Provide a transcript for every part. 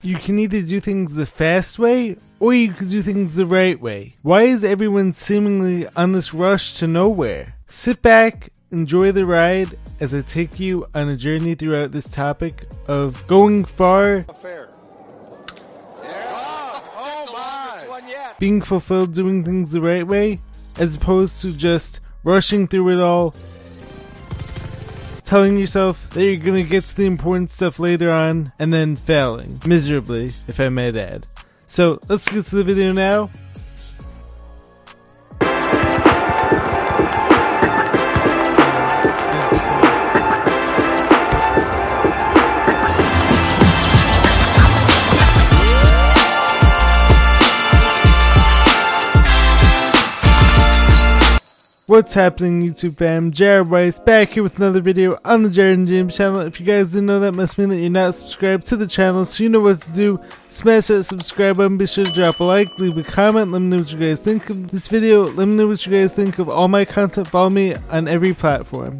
You can either do things the fast way or you can do things the right way. Why is everyone seemingly on this rush to nowhere? Sit back, enjoy the ride as I take you on a journey throughout this topic of going far, Fair. Yeah. Ah, oh, my. being fulfilled doing things the right way, as opposed to just rushing through it all, telling yourself that you're gonna get to the important stuff later on, and then failing miserably, if I might add. So let's get to the video now. What's happening, YouTube fam? Jared Weiss back here with another video on the Jared and James channel. If you guys didn't know, that must mean that you're not subscribed to the channel, so you know what to do. Smash that subscribe button, be sure to drop a like, leave a comment, let me know what you guys think of this video, let me know what you guys think of all my content, follow me on every platform.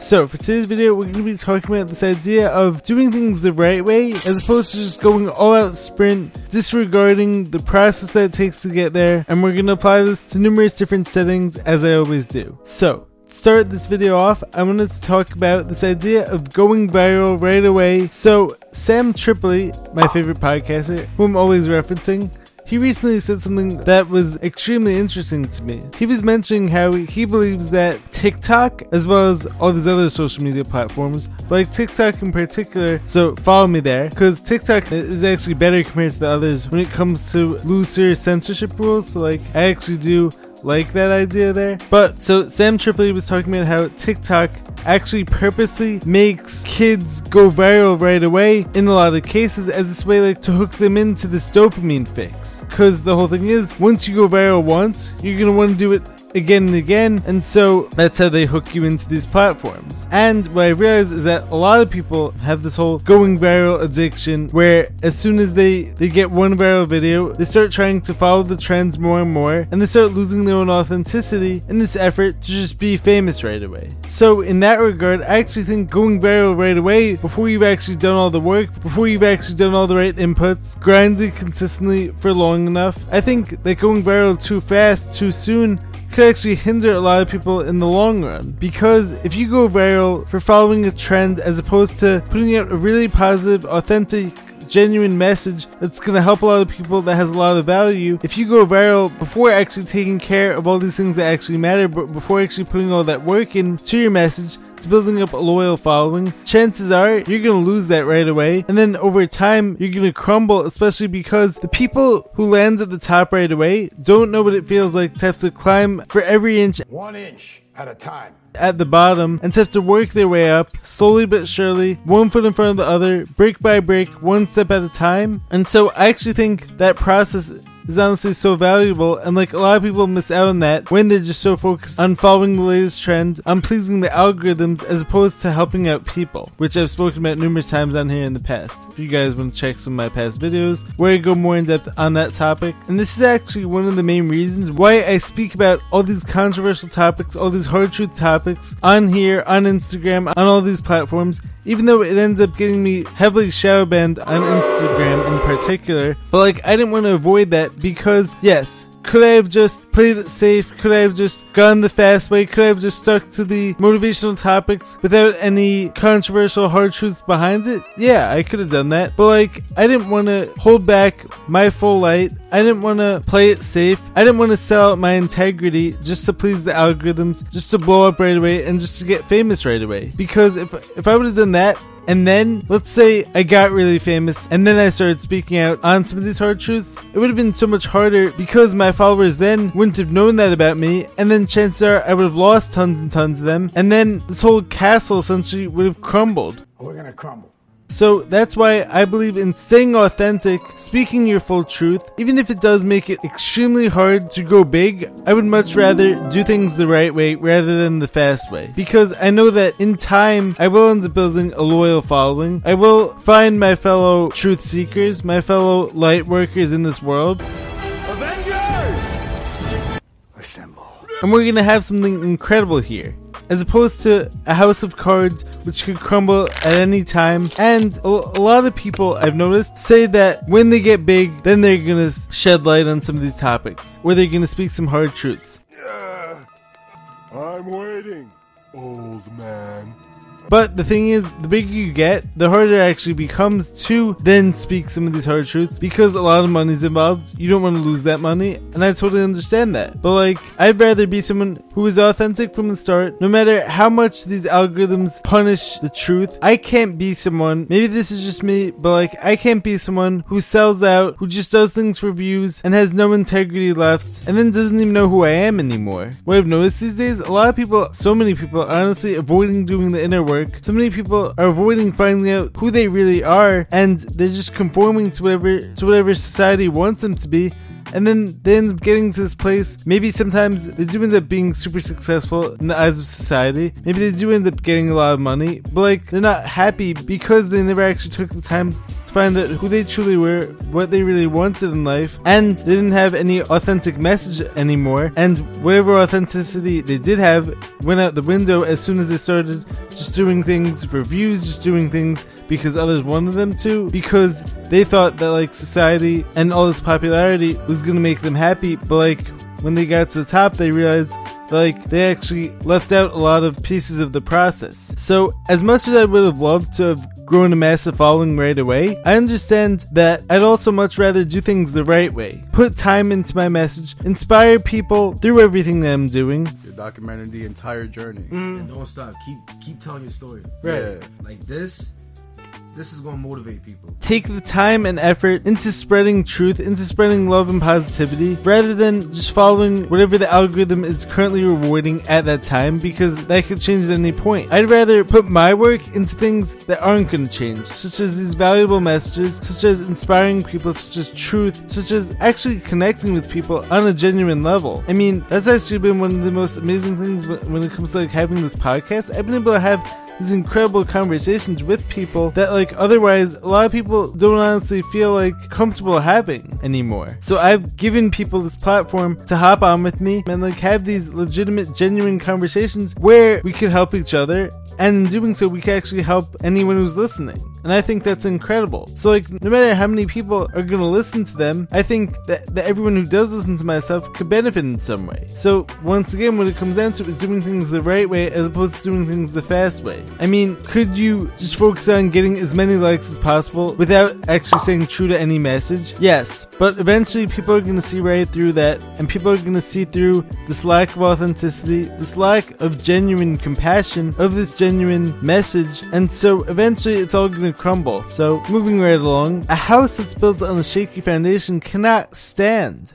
So, for today's video, we're going to be talking about this idea of doing things the right way as opposed to just going all out sprint, disregarding the process that it takes to get there, and we're going to apply this to numerous different settings as I always do. So, to start this video off, I wanted to talk about this idea of going viral right away. So, Sam Tripoli, my favorite podcaster, who I'm always referencing, he recently said something that was extremely interesting to me. He was mentioning how he believes that TikTok, as well as all these other social media platforms, like TikTok in particular, so follow me there, because TikTok is actually better compared to the others when it comes to looser censorship rules. So, like, I actually do like that idea there. But so Sam Tripoli was talking about how TikTok actually purposely makes kids go viral right away in a lot of cases as this way like to hook them into this dopamine fix. Cause the whole thing is once you go viral once, you're gonna want to do it again and again, and so that's how they hook you into these platforms. And what I realized is that a lot of people have this whole going viral addiction where as soon as they, they get one viral video, they start trying to follow the trends more and more, and they start losing their own authenticity in this effort to just be famous right away. So in that regard, I actually think going viral right away, before you've actually done all the work, before you've actually done all the right inputs, grinding consistently for long enough, I think that going viral too fast, too soon, could actually hinder a lot of people in the long run. Because if you go viral for following a trend as opposed to putting out a really positive, authentic, genuine message that's going to help a lot of people that has a lot of value if you go viral before actually taking care of all these things that actually matter but before actually putting all that work into your message it's building up a loyal following. Chances are you're gonna lose that right away, and then over time you're gonna crumble, especially because the people who land at the top right away don't know what it feels like to have to climb for every inch One inch at a time. at the bottom and to have to work their way up slowly but surely, one foot in front of the other, brick by brick, one step at a time. And so I actually think that process is honestly so valuable and like a lot of people miss out on that when they're just so focused on following the latest trend, on pleasing the algorithms as opposed to helping out people, which I've spoken about numerous times on here in the past. If you guys want to check some of my past videos where I go more in depth on that topic. And this is actually one of the main reasons why I speak about all these controversial topics, all these hard truth topics on here, on Instagram, on all these platforms, even though it ends up getting me heavily shadow banned on Instagram in particular. But like I didn't want to avoid that because yes, could I have just played it safe? Could I have just gone the fast way? Could I have just stuck to the motivational topics without any controversial hard truths behind it? Yeah, I could have done that. But like, I didn't want to hold back my full light. I didn't want to play it safe. I didn't want to sell out my integrity just to please the algorithms, just to blow up right away and just to get famous right away. Because if if I would have done that, and then, let's say I got really famous and then I started speaking out on some of these hard truths, it would have been so much harder because my followers then wouldn't have known that about me, and then chances are I would have lost tons and tons of them, and then this whole castle essentially would have crumbled. We're gonna crumble. So that's why I believe in staying authentic, speaking your full truth, even if it does make it extremely hard to go big. I would much rather do things the right way rather than the fast way. Because I know that in time, I will end up building a loyal following. I will find my fellow truth seekers, my fellow light workers in this world, Avengers! Assemble. and we're gonna have something incredible here. As opposed to a house of cards which could crumble at any time. And a, lot of people I've noticed say that when they get big, then they're gonna shed light on some of these topics, or they're gonna speak some hard truths. Yeah, I'm waiting, old man. But the thing is, the bigger you get, the harder it actually becomes to then speak some of these hard truths because a lot of money's involved. You don't want to lose that money, and I totally understand that. But like, I'd rather be someone who is authentic from the start, no matter how much these algorithms punish the truth. I can't be someone, maybe this is just me, but like, I can't be someone who sells out, who just does things for views, and has no integrity left, and then doesn't even know who I am anymore. What I've noticed these days, a lot of people, so many people, are honestly avoiding doing the inner work. So many people are avoiding finding out who they really are, and they're just conforming to whatever to whatever society wants them to be. And then they end up getting to this place. Maybe sometimes they do end up being super successful in the eyes of society. Maybe they do end up getting a lot of money, but like they're not happy because they never actually took the time to find out who they truly were, what they really wanted in life, and they didn't have any authentic message anymore. And whatever authenticity they did have went out the window as soon as they started just doing things for views, just doing things because others wanted them to, because they thought that like society and all this popularity was gonna make them happy, but like when they got to the top, they realized like they actually left out a lot of pieces of the process. So, as much as I would have loved to have grown a massive following right away, I understand that I'd also much rather do things the right way. Put time into my message, inspire people through everything that I'm doing. You're documenting the entire journey. Mm. and don't stop. Keep keep telling your story. Right. Yeah. Like this, this is gonna motivate people. Take the time and effort into spreading truth, into spreading love and positivity, rather than just following whatever the algorithm is currently rewarding at that time, because that could change at any point. I'd rather put my work into things that aren't going to change, such as these valuable messages, such as inspiring people, such as truth, such as actually connecting with people on a genuine level. I mean, that's actually been one of the most amazing things when it comes to like having this podcast. I've been able to have these incredible conversations with people that like otherwise a lot of people don't honestly feel like comfortable having anymore. So I've given people this platform to hop on with me and like have these legitimate genuine conversations where we could help each other and in doing so we can actually help anyone who's listening. And I think that's incredible. So like no matter how many people are gonna listen to them, I think that, that everyone who does listen to myself could benefit in some way. So once again what it comes down to is doing things the right way as opposed to doing things the fast way. I mean, could you just focus on getting as many likes as possible without actually saying true to any message? Yes, but eventually people are to see right through that, and people are to see through this lack of authenticity, this lack of genuine compassion, of this genuine message, and so eventually it's all going to crumble. So, moving right along, a house that's built on a shaky foundation cannot stand.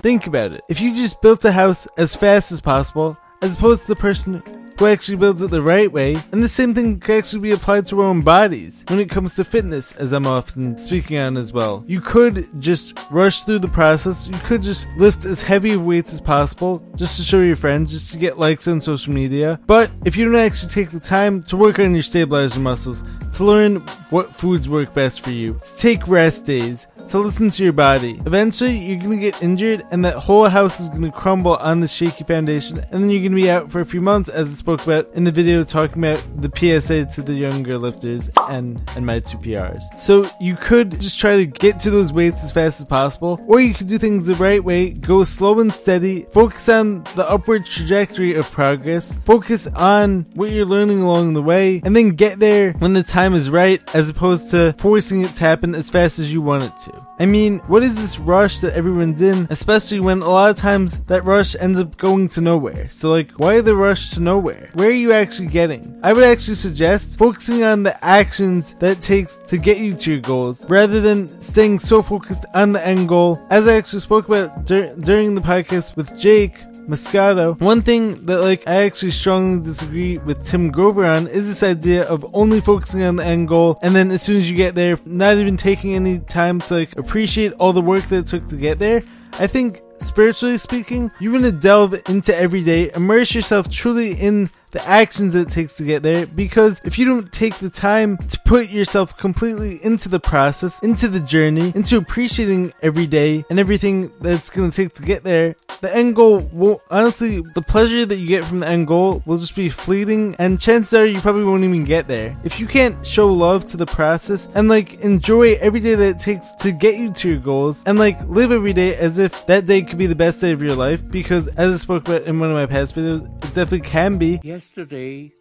Think about it. If you just built a house as fast as possible, as opposed to the person who actually builds it the right way, and the same thing could actually be applied to our own bodies when it comes to fitness, as I'm often speaking on as well. You could just rush through the process, you could just lift as heavy of weights as possible just to show your friends, just to get likes on social media. But if you don't actually take the time to work on your stabilizer muscles, to learn what foods work best for you, to take rest days, to listen to your body. Eventually, you're gonna get injured, and that whole house is gonna crumble on the shaky foundation, and then you're gonna be out for a few months, as I spoke about in the video talking about the PSA to the younger lifters and and my two PRs. So you could just try to get to those weights as fast as possible, or you could do things the right way, go slow and steady, focus on the upward trajectory of progress, focus on what you're learning along the way, and then get there when the time is right, as opposed to forcing it to happen as fast as you want it to. I mean, what is this rush that everyone's in, especially when a lot of times that rush ends up going to nowhere? So, like, why the rush to nowhere? Where are you actually getting? I would actually suggest focusing on the actions that it takes to get you to your goals rather than staying so focused on the end goal. As I actually spoke about dur- during the podcast with Jake, Moscato. One thing that like I actually strongly disagree with Tim Grover on is this idea of only focusing on the end goal and then as soon as you get there, not even taking any time to like appreciate all the work that it took to get there. I think spiritually speaking, you want to delve into every day, immerse yourself truly in the actions it takes to get there because if you don't take the time to put yourself completely into the process, into the journey, into appreciating every day and everything that's going to take to get there, the end goal will honestly, the pleasure that you get from the end goal will just be fleeting and chances are you probably won't even get there. If you can't show love to the process and like enjoy every day that it takes to get you to your goals and like live every day as if that day could be the best day of your life because as I spoke about in one of my past videos, it definitely can be. Yesterday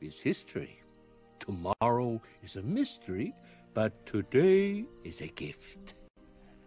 is history. Tomorrow is a mystery, but today is a gift.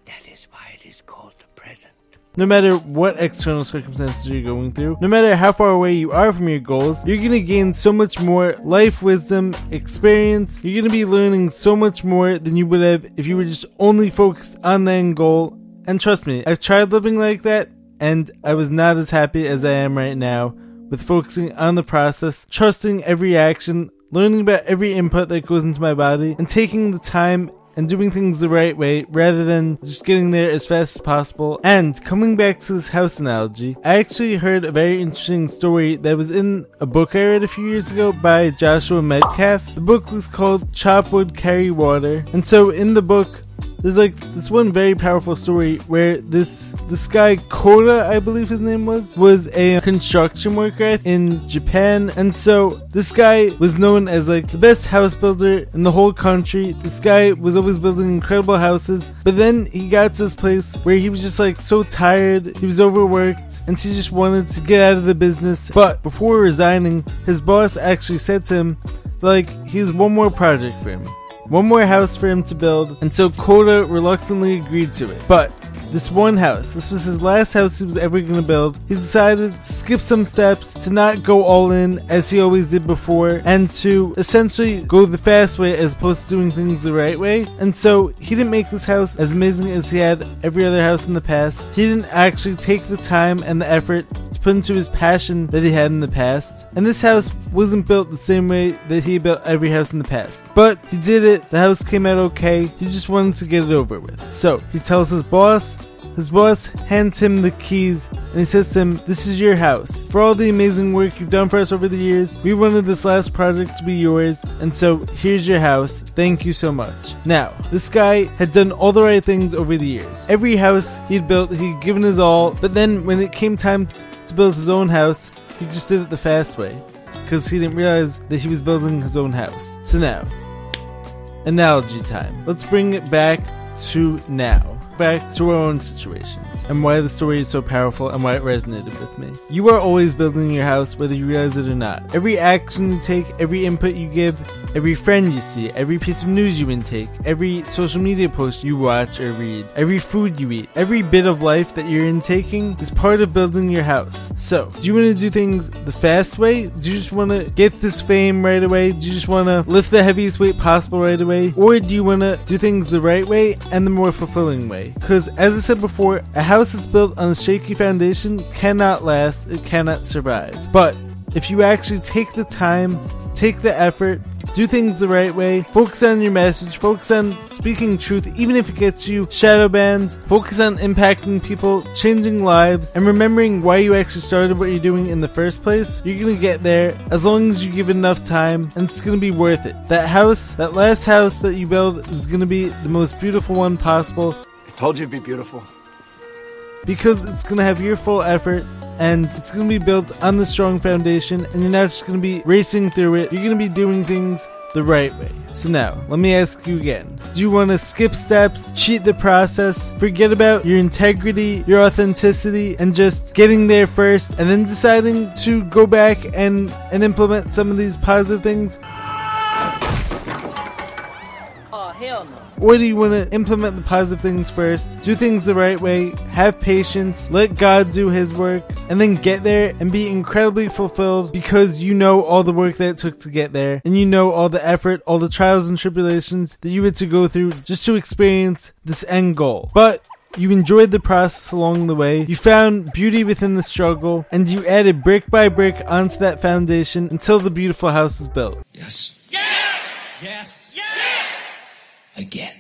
That is why it is called the present. No matter what external circumstances you're going through, no matter how far away you are from your goals, you're gonna gain so much more life wisdom, experience. You're gonna be learning so much more than you would have if you were just only focused on the end goal. And trust me, I've tried living like that, and I was not as happy as I am right now with focusing on the process, trusting every action, learning about every input that goes into my body, and taking the time and doing things the right way rather than just getting there as fast as possible. And coming back to this house analogy, I actually heard a very interesting story that was in a book I read a few years ago by Joshua Medcalf. The book was called Chop Wood Carry Water. And so in the book, there's like this one very powerful story where this this guy Koda, I believe his name was, was a construction worker in Japan, and so this guy was known as like the best house builder in the whole country. This guy was always building incredible houses, but then he got to this place where he was just like so tired, he was overworked, and he just wanted to get out of the business. But before resigning, his boss actually said to him, like, he has one more project for him one more house for him to build, and so Koda reluctantly agreed to it. But this one house, this was his last house he was ever going to build. He decided to skip some steps, to not go all in as he always did before, and to essentially go the fast way as opposed to doing things the right way. And so he didn't make this house as amazing as he had every other house in the past. He didn't actually take the time and the effort put into his passion that he had in the past. And this house wasn't built the same way that he built every house in the past. But he did it, the house came out okay, he just wanted to get it over with. So he tells his boss, his boss hands him the keys and he says to him, This is your house. For all the amazing work you've done for us over the years, we wanted this last project to be yours, and so here's your house. Thank you so much. Now, this guy had done all the right things over the years. Every house he'd built, he'd given his all, but then when it came time to build his own house, he just did it the fast way. Because he didn't realize that he was building his own house. So now, analogy time. Let's bring it back to now back to our own situations and why the story is so powerful and why it resonated with me. You are always building your house whether you realize it or not. Every action you take, every input you give, every friend you see, every piece of news you intake, every social media post you watch or read, every food you eat, every bit of life that you're intaking is part of building your house. So, do you want to do things the fast way? Do you just want to get this fame right away? Do you just want to lift the heaviest weight possible right away? Or do you want to do things the right way and the more fulfilling way? Because, as I said before, a house that's built on a shaky foundation cannot last, it cannot survive. But if you actually take the time, take the effort, do things the right way, focus on your message, focus on speaking truth, even if it gets you shadow banned, focus on impacting people, changing lives, and remembering why you actually started what you're doing in the first place, you're gonna get there as long as you give enough time, and it's gonna be worth it. That house, that last house that you build, is gonna be the most beautiful one possible. I Told you it'd be beautiful. Because it's going to have your full effort and it's going to be built on the strong foundation and you're not just going to be racing through it. You're going to be doing things the right way. So now let me ask you again. Do you want to skip steps cheat the process forget about your integrity your authenticity and just getting there first and then deciding to go back and and implement some of these positive things? Oh, hell no. Or do you want to implement the positive things first, do things the right way, have patience, let God do His work, and then get there and be incredibly fulfilled because you know all the work that it took to get there, and you know all the effort, all the trials and tribulations that you had to go through just to experience this end goal. But you enjoyed the process along the way, you found beauty within the struggle, and you added brick by brick onto that foundation until the beautiful house was built. Yes. Yes. Yes. Yes. Again.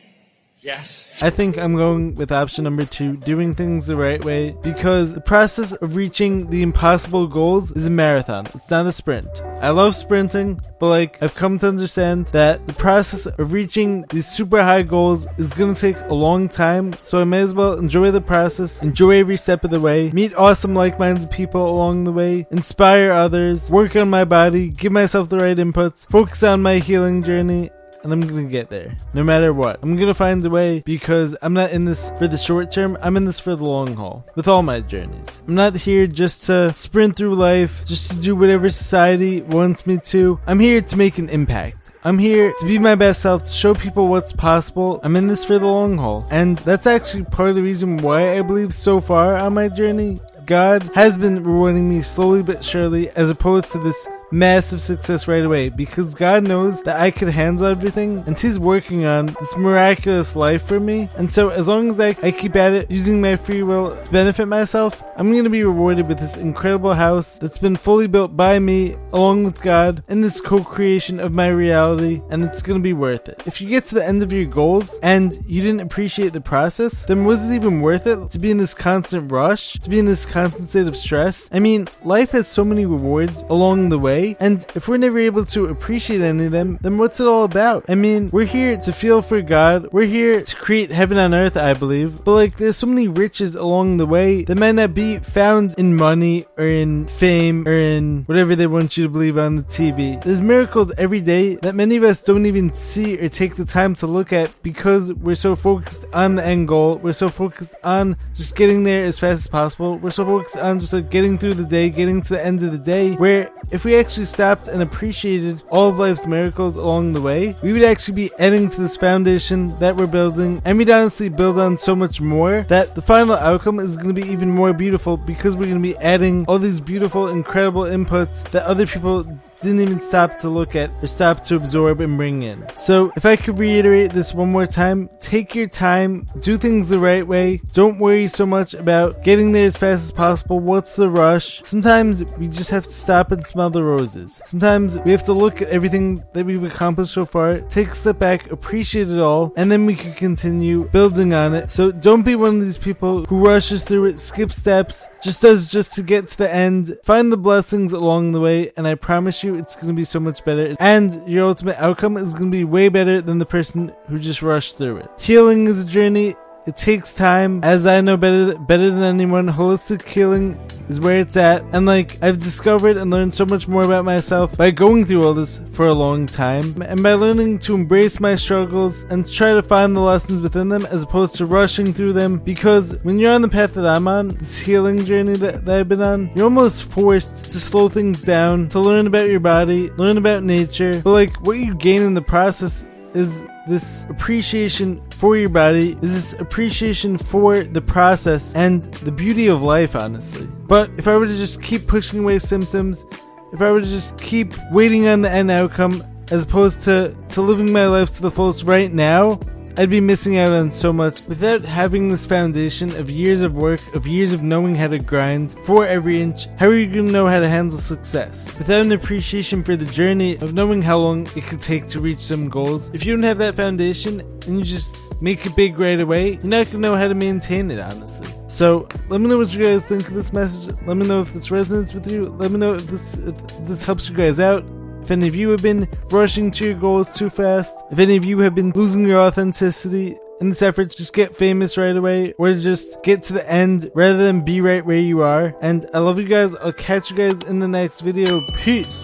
Yes. I think I'm going with option number two, doing things the right way, because the process of reaching the impossible goals is a marathon. It's not a sprint. I love sprinting, but like, I've come to understand that the process of reaching these super high goals is gonna take a long time, so I may as well enjoy the process, enjoy every step of the way, meet awesome like-minded people along the way, inspire others, work on my body, give myself the right inputs, focus on my healing journey, and I'm gonna get there no matter what. I'm gonna find a way because I'm not in this for the short term, I'm in this for the long haul with all my journeys. I'm not here just to sprint through life, just to do whatever society wants me to. I'm here to make an impact. I'm here to be my best self, to show people what's possible. I'm in this for the long haul. And that's actually part of the reason why I believe so far on my journey, God has been rewarding me slowly but surely as opposed to this massive success right away because God knows that I could handle everything and He's working on this miraculous life for me. And so, as long as I, I keep at it using my free will to benefit myself, I'm going to be rewarded with this incredible house that's been fully built by me along with God in this co creation of my reality, and it's going to be worth it. If you get to the end of your goals and you didn't appreciate the process, then was it even worth it to be in this constant rush, to be in this constant state of stress? I mean, life has so many rewards along the way and if we're never able to appreciate any of them, then what's it all about? I mean, we're here to feel for God. We're here to create heaven on earth, I believe. But like, there's so many riches along the way that might not be found in money or in fame or in whatever they want you to believe on the TV. There's miracles every day that many of us don't even see or take the time to look at because we're so focused on the end goal. We're so focused on just getting there as fast as possible. We're so focused on just like getting through the day, getting to the end of the day. Where if we actually stopped and appreciated all of life's miracles along the way, we would actually be adding to this foundation that we're building, and we'd honestly build on so much more that the final outcome is going to be even more beautiful because we're going to be adding all these beautiful, incredible inputs that other people didn't even stop to look at or stop to absorb and bring in. So, if I could reiterate this one more time, take your time, do things the right way. Don't worry so much about getting there as fast as possible. What's the rush? Sometimes we just have to stop and smell the roses. Sometimes we have to look at everything that we've accomplished so far, take a step back, appreciate it all, and then we can continue building on it. So, don't be one of these people who rushes through it, skips steps, just does just to get to the end. Find the blessings along the way, and I promise it's going to be so much better. And your ultimate outcome is going to be way better than the person who just rushed through it. Healing is a journey. It takes time, as I know better better than anyone. Holistic healing is where it's at, and like I've discovered and learned so much more about myself by going through all this for a long time, and by learning to embrace my struggles and try to find the lessons within them, as opposed to rushing through them. Because when you're on the path that I'm on, this healing journey that, that I've been on, you're almost forced to slow things down, to learn about your body, learn about nature. But like what you gain in the process is this appreciation for your body, is this appreciation for the process and the beauty of life, honestly. But if I were to just keep pushing away symptoms, if I were to just keep waiting on the end outcome as opposed to, to living my life to the fullest right now, I'd be missing out on so much without having this foundation of years of work, of years of knowing how to grind for every inch. How are you going to know how to handle success? Without an appreciation for the journey of knowing how long it could take to reach some goals, if you don't have that foundation and you just make it big right away, you're not going to know how to maintain it, honestly. So let me know what you guys think of this message. Let me know if this resonates with you. Let me know if this if this helps you guys out. If any of you have been rushing to your goals too fast, if any of you have been losing your authenticity in this effort to just get famous right away or to just get to the end rather than be right where you are. And I love you guys. I'll catch you guys in the next video. Peace.